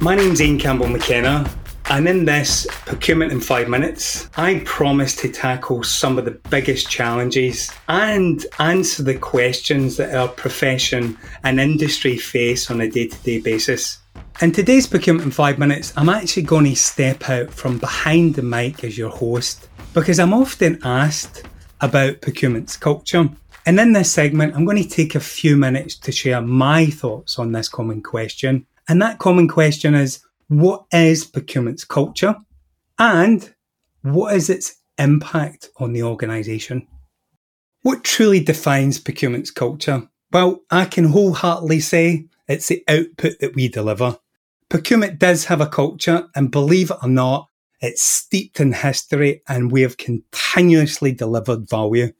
My name's Ian Campbell McKenna, and in this Procurement in Five Minutes, I promise to tackle some of the biggest challenges and answer the questions that our profession and industry face on a day to day basis. In today's Procurement in Five Minutes, I'm actually going to step out from behind the mic as your host because I'm often asked about procurement's culture. And in this segment, I'm going to take a few minutes to share my thoughts on this common question. And that common question is what is procurement's culture? And what is its impact on the organisation? What truly defines procurement's culture? Well, I can wholeheartedly say it's the output that we deliver. Procurement does have a culture, and believe it or not, it's steeped in history and we have continuously delivered value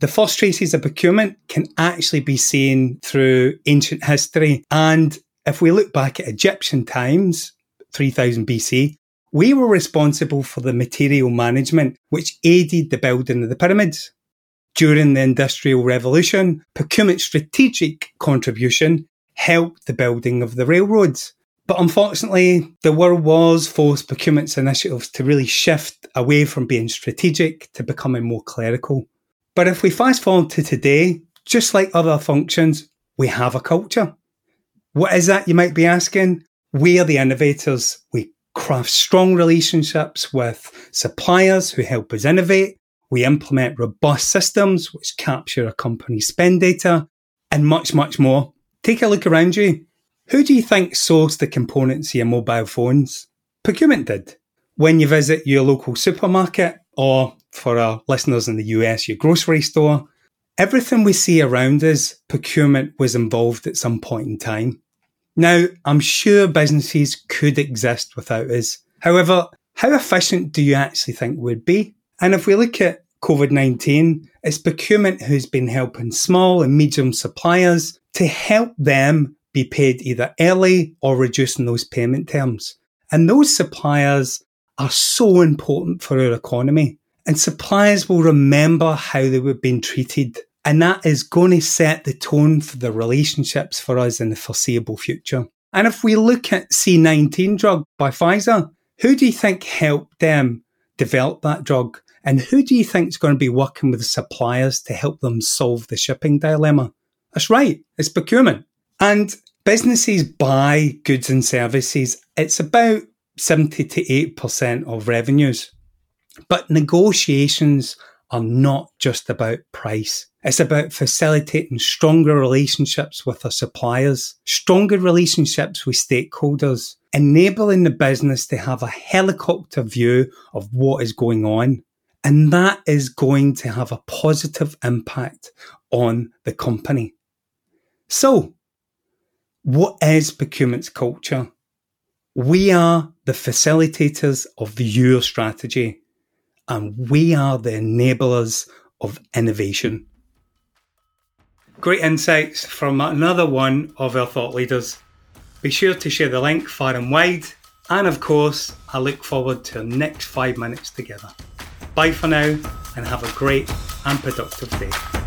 the first traces of procurement can actually be seen through ancient history. And if we look back at Egyptian times, 3000 BC, we were responsible for the material management, which aided the building of the pyramids. During the Industrial Revolution, procurement's strategic contribution helped the building of the railroads. But unfortunately, the world wars forced procurement's initiatives to really shift away from being strategic to becoming more clerical. But if we fast forward to today, just like other functions, we have a culture. What is that, you might be asking? We are the innovators. We craft strong relationships with suppliers who help us innovate. We implement robust systems which capture a company's spend data and much, much more. Take a look around you. Who do you think sourced the components of your mobile phones? Procurement did. When you visit your local supermarket, or for our listeners in the US, your grocery store. Everything we see around us, procurement was involved at some point in time. Now, I'm sure businesses could exist without us. However, how efficient do you actually think would be? And if we look at COVID 19, it's procurement who's been helping small and medium suppliers to help them be paid either early or reducing those payment terms. And those suppliers are so important for our economy. And suppliers will remember how they were being treated. And that is going to set the tone for the relationships for us in the foreseeable future. And if we look at C19 drug by Pfizer, who do you think helped them develop that drug? And who do you think is going to be working with the suppliers to help them solve the shipping dilemma? That's right, it's procurement. And businesses buy goods and services. It's about 70 to 8% of revenues. But negotiations are not just about price. It's about facilitating stronger relationships with our suppliers, stronger relationships with stakeholders, enabling the business to have a helicopter view of what is going on. And that is going to have a positive impact on the company. So, what is procurement's culture? We are the facilitators of your strategy and we are the enablers of innovation. Great insights from another one of our thought leaders. Be sure to share the link far and wide, and of course, I look forward to our next five minutes together. Bye for now, and have a great and productive day.